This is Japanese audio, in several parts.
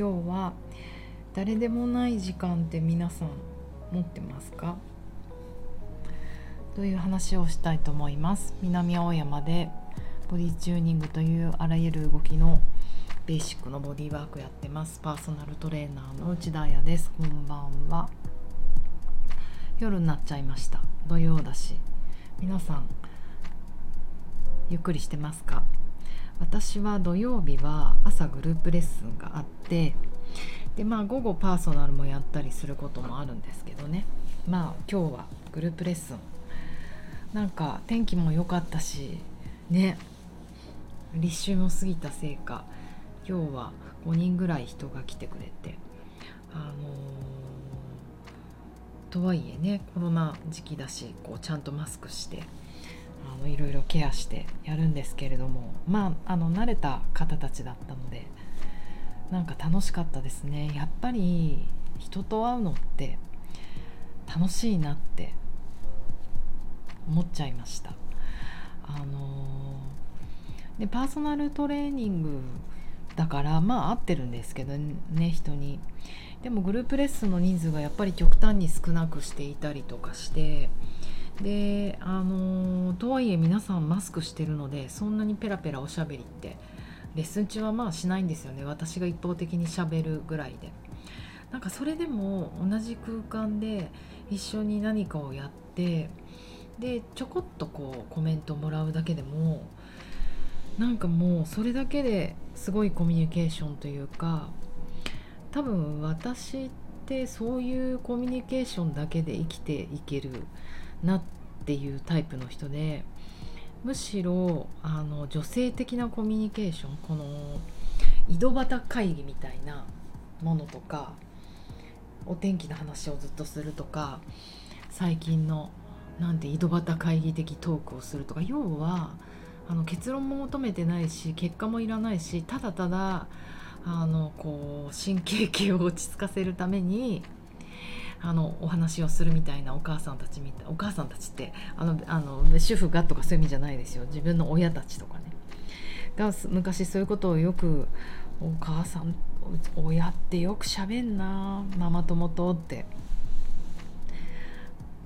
今日は誰でもない時間って皆さん持ってますか？という話をしたいと思います。南青山でボディチューニングというあらゆる動きのベーシックのボディワークやってます。パーソナルトレーナーの内田彩です。こんばんは。夜になっちゃいました。土曜だし。皆さんゆっくりしてますか？私は土曜日は朝グループレッスンがあってでまあ午後パーソナルもやったりすることもあるんですけどね。まあ今日はグループレッスン。なんか天気も良かったしね。立春を過ぎたせいか今日は5人ぐらい人が来てくれて。あのー、とはいえねコロナ時期だしこうちゃんとマスクして。あのいろいろケアしてやるんですけれどもまああの慣れた方たちだったのでなんか楽しかったですね。やっぱり人と会うのって楽しいなって思っちゃいました。あのー、でパーソナルトレーニングだからまあ合ってるんですけどね人に。でもグループレッスンの人数がやっぱり極端に少なくしていたりとかしてであのとはいえ皆さんマスクしてるのでそんなにペラペラおしゃべりってレッスン中はまあしないんですよね。私が一方的にしゃべるぐらいで。なんかそれでも同じ空間で一緒に何かをやってでちょこっとこうコメントもらうだけでもなんかもうそれだけですごいコミュニケーションというか多分私ってそういうコミュニケーションだけで生きていけるなっていうタイプの人でむしろあの女性的なコミュニケーションこの井戸端会議みたいなものとかお天気の話をずっとするとか最近のなんて井戸端会議的トークをするとか要はあの結論も求めてないし結果もいらないしただただあのこう神経系を落ち着かせるためにあのお話をするみたいなお母さんたちみたいお母さんたちってあのあの主婦がとかそういう意味じゃないですよ。自分の親たちとかね。が昔そういうことをよくお母さん親ってよくしゃべんな。ママ友とって。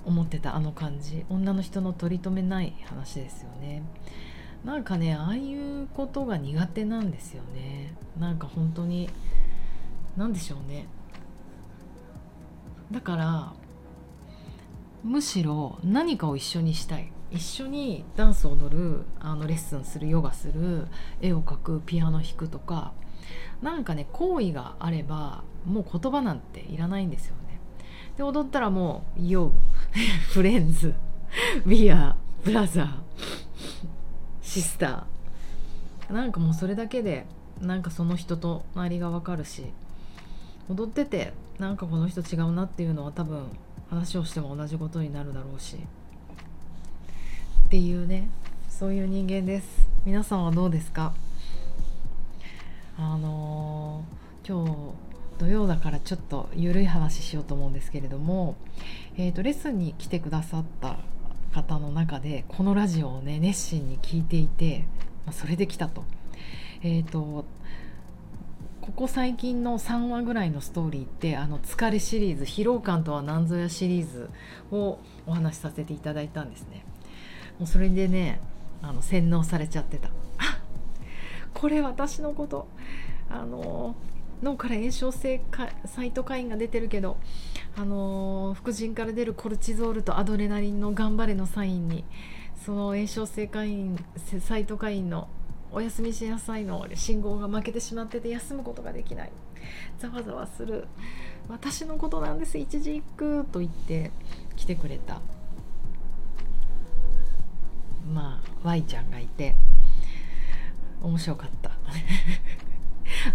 思ってたあの感じ。女の人の取り留めない話ですよね。なんかねああいうことが苦手なんですよね。なんか本当に何でしょうね。だからむしろ何かを一緒にしたい。一緒にダンスを踊るあのレッスンするヨガする絵を描くピアノ弾くとかなんかね行為があればもう言葉なんていらないんですよね。で踊ったらもう「ヨ フレンズ」「We are brother」「シスター」なんかもうそれだけでなんかその人となりがわかるし踊っててなんかこの人違うなっていうのは多分話をしても同じことになるだろうし。っていうね。そういう人間です。皆さんはどうですか？あのー、今日土曜だからちょっと緩い話しようと思うんですけれども、えーと、レッスンに来てくださった方の中でこのラジオをね熱心に聞いていて、まあ、それで来たと。えーとここ最近の3話ぐらいのストーリーってあの疲れシリーズ疲労感とは何ぞやシリーズをお話しさせていただいたんですね。もうそれでねあの洗脳されちゃってた。あこれ私のこと。あの脳から炎症性サイトカインが出てるけどあの副腎から出るコルチゾールとアドレナリンの頑張れのサインにその炎症性カインサイトカインのお休みしなさいの信号が負けてしまってて休むことができない。ざわざわする。私のことなんです。一時一句と言って来てくれた。まあ Y ちゃんがいて面白かった。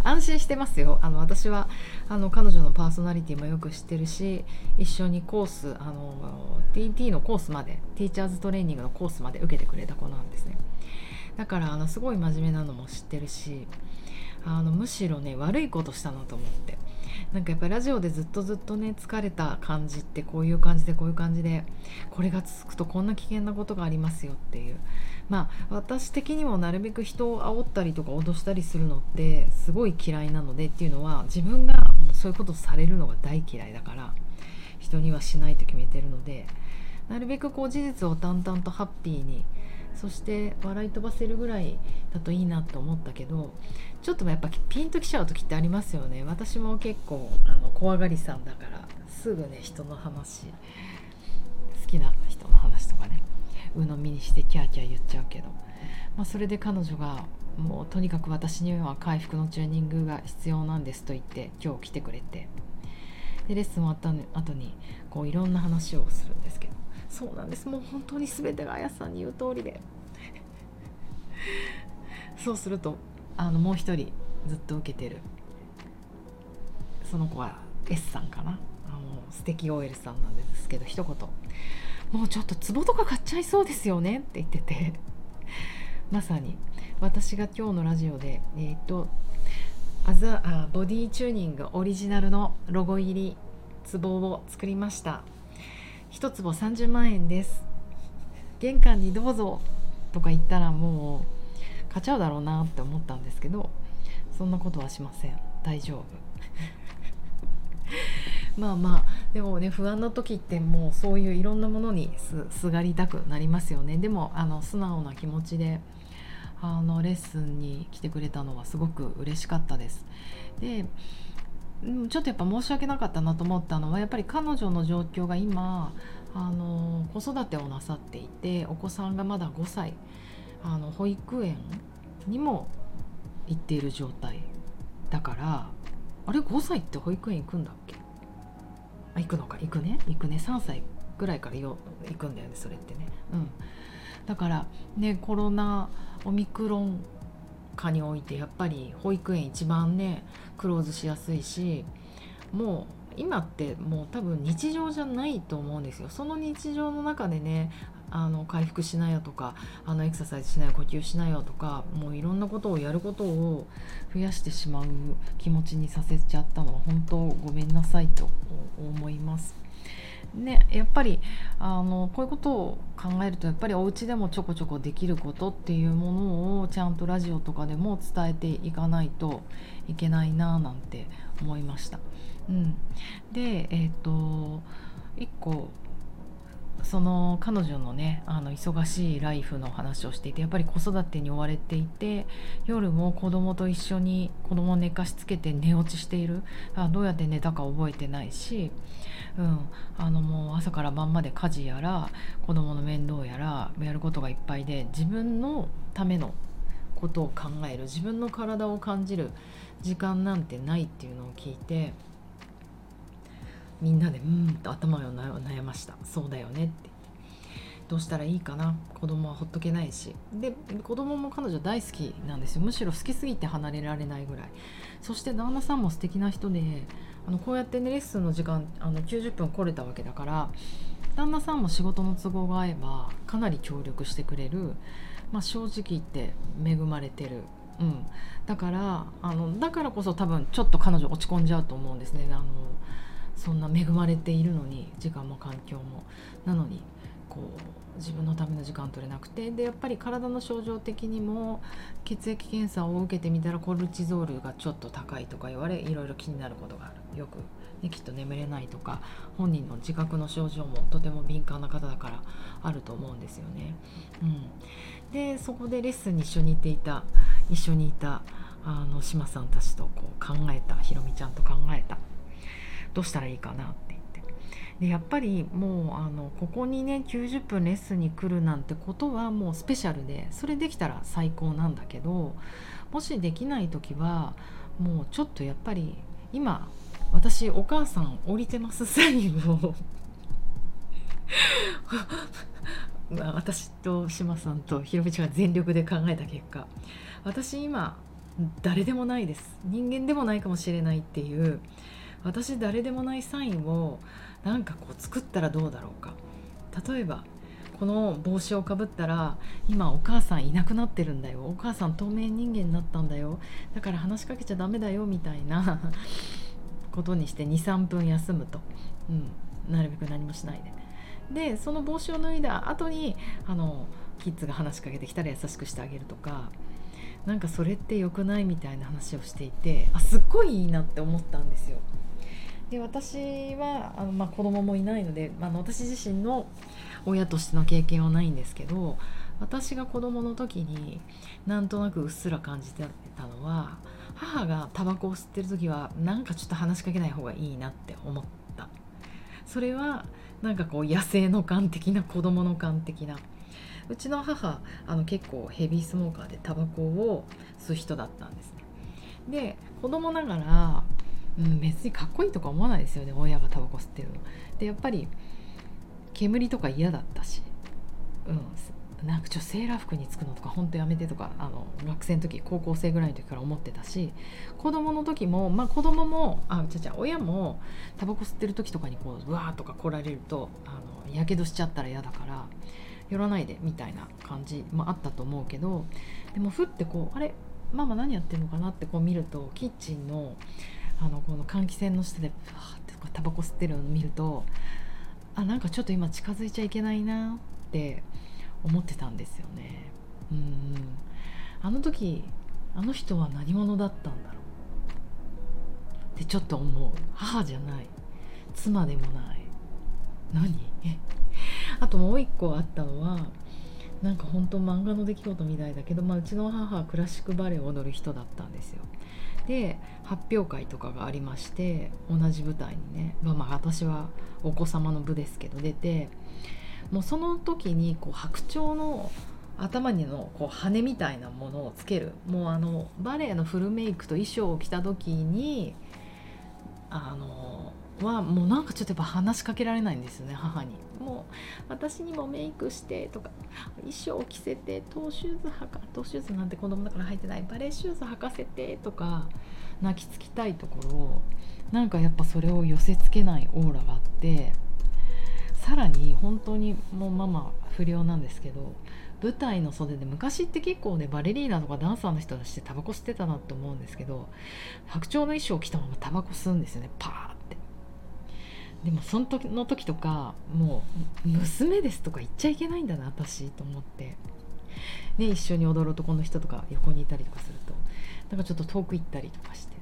安心してますよ。あの私はあの彼女のパーソナリティもよく知ってるし一緒にコースあの TT のコースまでティーチャーズトレーニングのコースまで受けてくれた子なんですね。だからあのすごい真面目なのも知ってるしあのむしろね悪いことしたなと思って。なんかやっぱりラジオでずっとずっとね疲れた感じってこういう感じでこういう感じでこれが続くとこんな危険なことがありますよっていう。まあ私的にもなるべく人を煽ったりとか脅したりするのってすごい嫌いなのでっていうのは自分がもうそういうことされるのが大嫌いだから人にはしないと決めてるのでなるべくこう事実を淡々とハッピーにそして笑い飛ばせるぐらいだといいなと思ったけどちょっとやっぱピンときちゃう時ってありますよね。私も結構あの怖がりさんだからすぐね人の話好きな人の話とかね鵜呑みにしてキャーキャー言っちゃうけど、まあ、それで彼女がもうとにかく私には回復のチューニングが必要なんですと言って今日来てくれて。でレッスン終わった後にこういろんな話をするんですけど。そうなんです。もう本当に全てがあやさんに言う通りで。そうするとあのもう一人ずっと受けてる。その子は S さんかな。あの素敵 OL さんなんですけど一言「もうちょっと壺とか買っちゃいそうですよね」って言ってて。まさに。私が今日のラジオでえっ、とアザあボディチューニングオリジナルのロゴ入り壺を作りました。1坪30万円です。玄関にどうぞとか言ったらもう買っちゃうだろうなって思ったんですけどそんなことはしません。大丈夫。まあまあでもね不安な時ってもうそういういろんなものにすがりたくなりますよね。でもあの素直な気持ちであのレッスンに来てくれたのはすごく嬉しかったです。でちょっとやっぱ申し訳なかったなと思ったのはやっぱり彼女の状況が今あの子育てをなさっていてお子さんがまだ5歳あの保育園にも行っている状態だからあれ5歳って保育園行くんだっけ？あ行くのか。行くね。行くね。3歳ぐらいからよ行くんだよねそれってね。うん。だからねコロナオミクロン化においてやっぱり保育園一番ねクローズしやすいしもう今ってもう多分日常じゃないと思うんですよその日常の中でねあの回復しないよとかあのエクササイズしないよ呼吸しないよとかもういろんなことをやることを増やしてしまう気持ちにさせちゃったのは本当ごめんなさいと思います。ね、やっぱりあのこういうことを考えるとやっぱりお家でもちょこちょこできることっていうものをちゃんとラジオとかでも伝えていかないといけないななんて思いました。うん、でえっ、ー、と1個その彼女のねあの忙しいライフの話をしていてやっぱり子育てに追われていて夜も子供と一緒に子供を寝かしつけて寝落ちしている。あどうやって寝たか覚えてないし、うん、あのもう朝から晩まで家事やら子供の面倒やらやることがいっぱいで自分のためのことを考える自分の体を感じる時間なんてないっていうのを聞いてみんなでうんと頭を悩ました。そうだよねってどうしたらいいかな。子供はほっとけないし。で子供も彼女大好きなんですよ。むしろ好きすぎて離れられないぐらい。そして旦那さんも素敵な人であのこうやってねレッスンの時間あの90分来れたわけだから旦那さんも仕事の都合が合えばかなり協力してくれる、まあ、正直言って恵まれてる。うん、だからあのだからこそ多分ちょっと彼女落ち込んじゃうと思うんですね。あのそんな恵まれているのに時間も環境も。なのにこう自分のための時間取れなくてでやっぱり体の症状的にも血液検査を受けてみたらコルチゾールがちょっと高いとか言われいろいろ気になることがある。よく、ね、きっと眠れないとか本人の自覚の症状もとても敏感な方だからあると思うんですよね。うん、でそこでレッスンに一緒にいていた一緒にいたあの志麻さんたちとこう考えたひろみちゃんと考えた。どうしたらいいかなって言って。でやっぱりもうあのここにね90分レッスンに来るなんてことはもうスペシャルでそれできたら最高なんだけどもしできない時はもうちょっとやっぱり今私お母さん降りてますサインを私と志麻さんとひろみちゃんが全力で考えた結果私今誰でもないです。人間でもないかもしれないっていう私誰でもないサインをなんかこう作ったらどうだろうか。例えばこの帽子をかぶったら今お母さんいなくなってるんだよ。お母さん透明人間になったんだよ。だから話しかけちゃダメだよみたいな ことにして23分休むと、うん、なるべく何もしないで。でその帽子を脱いだ後にあのキッズが話しかけてきたら優しくしてあげるとか。なんかそれって良くないみたいな話をしていてあすっごいいいなって思ったんですよ。で私はあの、まあ、子供もいないので、まあ、私自身の親としての経験はないんですけど私が子供の時になんとなくうっすら感じてたのは母がタバコを吸ってる時はなんかちょっと話しかけない方がいいなって思った。それはなんかこう野生の感的な子供の感的な。うちの母あの結構ヘビースモーカーでタバコを吸う人だったんですね。で子供ながら、うん、別にかっこいいとか思わないですよね。親がタバコ吸ってるの。でやっぱり煙とか嫌だったし、うん、なんかちょっとセーラー服につくのとか本当やめてとかあの学生の時高校生ぐらいの時から思ってたし。子供の時もまあ子供もあちゃちゃ親もタバコ吸ってる時とかにこううわーとか来られるとあのやけどしちゃったら嫌だから寄らないでみたいな感じもあったと思うけど。でもふってこうあれ？ママ何やってるのかな？ってこう見るとキッチンのあのこの換気扇の下でわーってタバコ吸ってるのを見るとあなんかちょっと今近づいちゃいけないなって思ってたんですよね。うん。あの時あの人は何者だったんだろう。ってちょっと思う。母じゃない。妻でもない。何？え？あともう一個あったのはなんか本当漫画の出来事みたいだけど、まあ、うちの母はクラシックバレエを踊る人だったんですよ。で発表会とかがありまして同じ舞台にね、まあ、まあ私はお子様の部ですけど出てもうその時にこう白鳥の頭にのこう羽みたいなものをつける。もうあのバレエのフルメイクと衣装を着た時にあのはもうなんかちょっとやっぱ話しかけられないんですよね母に。もう私にもメイクしてとか衣装を着せてトーシューズ履かトーシューズなんて子供だから履いてないバレエシューズ履かせてとか泣きつきたいところをなんかやっぱそれを寄せつけないオーラがあってさらに本当にもうママ不良なんですけど舞台の袖で昔って結構ねバレリーナとかダンサーの人たちってタバコ吸ってたなって思うんですけど白鳥の衣装を着たままタバコ吸うんですよねパーってでもその時の時とかもう娘ですとか言っちゃいけないんだな私と思って。ね一緒に踊る男の人とか横にいたりとかすると。なんかちょっと遠く行ったりとかして。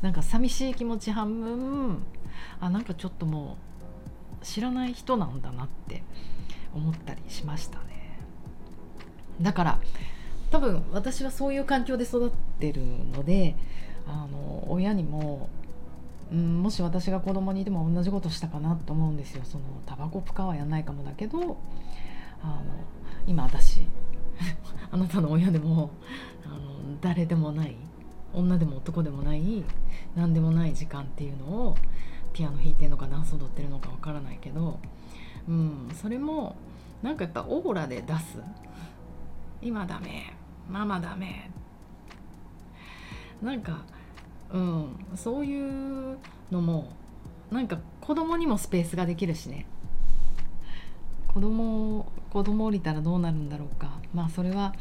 なんか寂しい気持ち半分あなんかちょっともう知らない人なんだなって思ったりしましたね。だから多分私はそういう環境で育ってるのであの親にも、うん、もし私が子供にいても同じことしたかなと思うんですよ。そのタバコプカはやんないかもだけどあの今私 あなたの親でもあの誰でもない女でも男でもない何でもない時間っていうのをピアノ弾いてるのかダンス踊ってるのかわからないけど、うん、それもなんかやっぱオーラで出す。今ダメママダメ。なんか、うん、そういうのもなんか子供にもスペースができるしね。子供子供降りたらどうなるんだろうか。まあそれは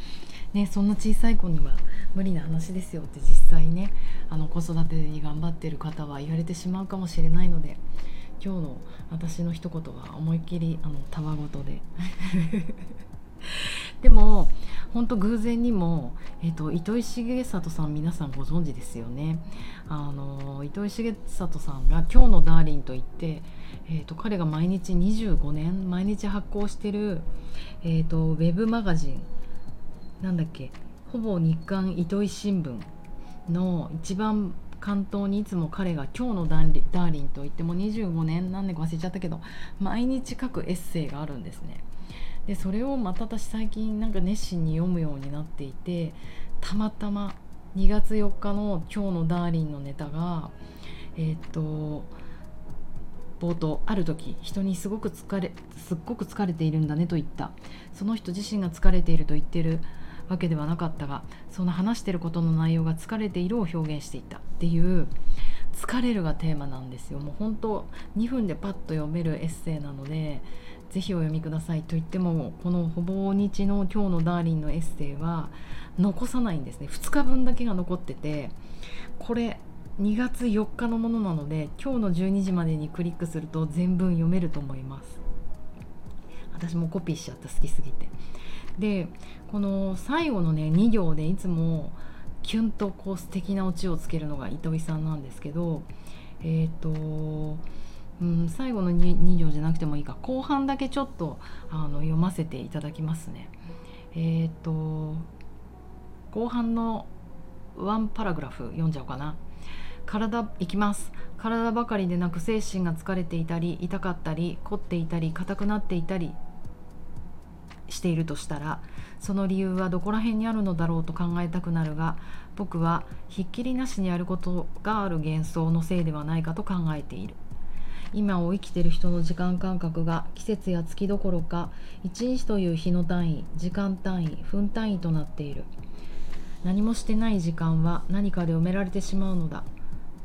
ねそんな小さい子には無理な話ですよって実際ねあの子育てに頑張ってる方は言われてしまうかもしれないので今日の私の一言は思いっきりあのたわごとで。でも本当偶然にも、えーと、糸井重里さん皆さんご存知ですよね。あの糸井重里さんが「今日のダーリン」と言って、えーと、彼が毎日25年毎日発行してる、えーとウェブマガジンなんだっけほぼ日刊糸井新聞の一番関東にいつも彼が「今日のダーリン」と言っても25年何年か忘れちゃったけど毎日書くエッセイがあるんですね。でそれをまた私最近なんか熱心に読むようになっていてたまたま2月4日の「今日のダーリン」のネタがえー、っと冒頭ある時人にすごく疲れすっごく疲れているんだねと言ったその人自身が疲れていると言ってるわけではなかったがその話してることの内容が疲れているを表現していた。っていう疲れるがテーマなんですよ。もう本当2分でパッと読めるエッセイなのでぜひお読みください。と言ってもこのほぼ日の今日のダーリンのエッセイは残さないんですね。2日分だけが残っててこれ2月4日のものなので今日の12時までにクリックすると全文読めると思います。私もコピーしちゃった。好きすぎて。でこの最後のね2行でいつもキュンとこう素敵なオチをつけるのが糸井さんなんですけどえっ、ー、とうん、最後の 2, 2行じゃなくてもいいか後半だけちょっとあの読ませていただきますね。えっ、ー、と後半のワンパラグラフ読んじゃおうかな。体いきます体ばかりでなく精神が疲れていたり痛かったり凝っていたり硬くなっていたりしているとしたらその理由はどこら辺にあるのだろうと考えたくなるが僕はひっきりなしにやることがある幻想のせいではないかと考えている。今を生きている人の時間感覚が季節や月どころか一日という日の単位時間単位分単位となっている。何もしてない時間は何かで埋められてしまうのだ。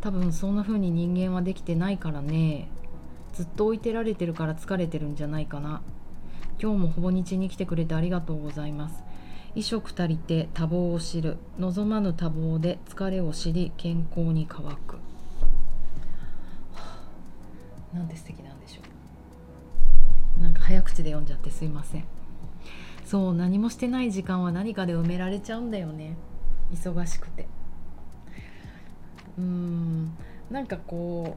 多分そんな風に人間はできてないからね。ずっと置いてられてるから疲れてるんじゃないかな。今日もほぼ日に来てくれてありがとうございます。衣食足りて多忙を知る。望まぬ多忙で疲れを知り健康に乾く、はあ、なんて素敵なんでしょう。なんか早口で読んじゃってすいません。そう何もしてない時間は何かで埋められちゃうんだよね。忙しくて。うん。なんかこ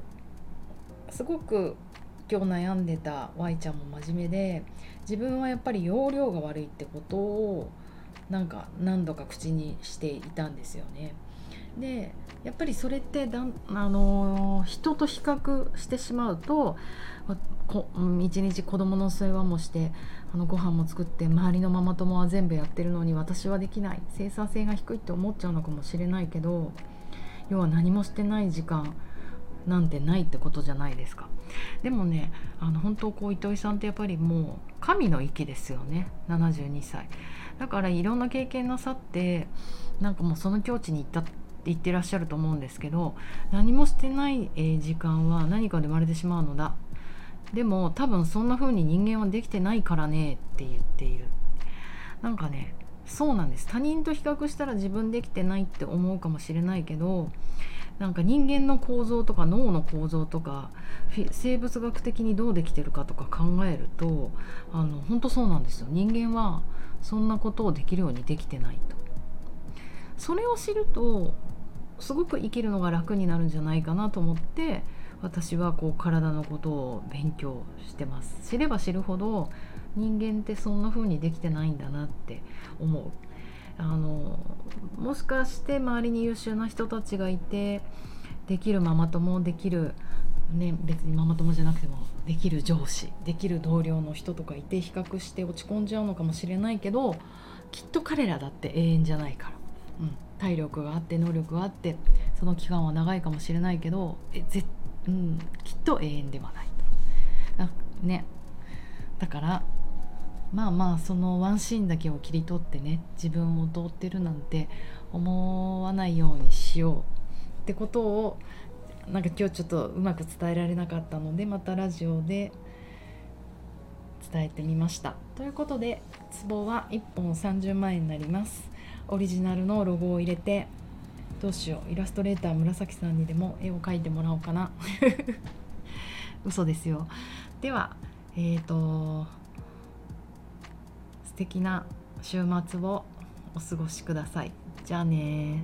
うすごく今日悩んでた Y ちゃんも真面目で自分はやっぱり容量が悪いってことをなんか何度か口にしていたんですよね。でやっぱりそれってだあの人と比較してしまうとこ一日子供の世話もしてあのご飯も作って周りのママ友は全部やってるのに私はできない生産性が低いって思っちゃうのかもしれないけど要は何もしてない時間なんてないってことじゃないですか。でもねあの本当こう糸井さんってやっぱりもう神の域ですよね。72歳。だからいろんな経験なさってなんかもうその境地に行ったって言ってらっしゃると思うんですけど何もしてない、時間は何かで生まれてしまうのだ。でも多分そんな風に人間はできてないからねって言っている。なんかねそうなんです。他人と比較したら自分できてないって思うかもしれないけどなんか人間の構造とか脳の構造とか生物学的にどうできてるかとか考えるとあの本当そうなんですよ。人間はそんなことをできるようにできてないと。それを知るとすごく生きるのが楽になるんじゃないかなと思って私はこう体のことを勉強してます。知れば知るほど人間ってそんな風にできてないんだなって思う。あのもしかして周りに優秀な人たちがいてできるママ友できる、ね、別にママ友じゃなくてもできる上司できる同僚の人とかいて比較して落ち込んじゃうのかもしれないけどきっと彼らだって永遠じゃないから、うん、体力があって能力があってその期間は長いかもしれないけどえぜ、うん、きっと永遠ではないと。ね。だからまあまあそのワンシーンだけを切り取ってね自分を通ってるなんて思わないようにしようってことをなんか今日ちょっとうまく伝えられなかったのでまたラジオで伝えてみました。ということで壺は1本30万円になります。オリジナルのロゴを入れてどうしよう。イラストレーター紫さんにでも絵を描いてもらおうかな。嘘ですよ。ではえっ、ー、と敵な週末をお過ごしください。じゃあね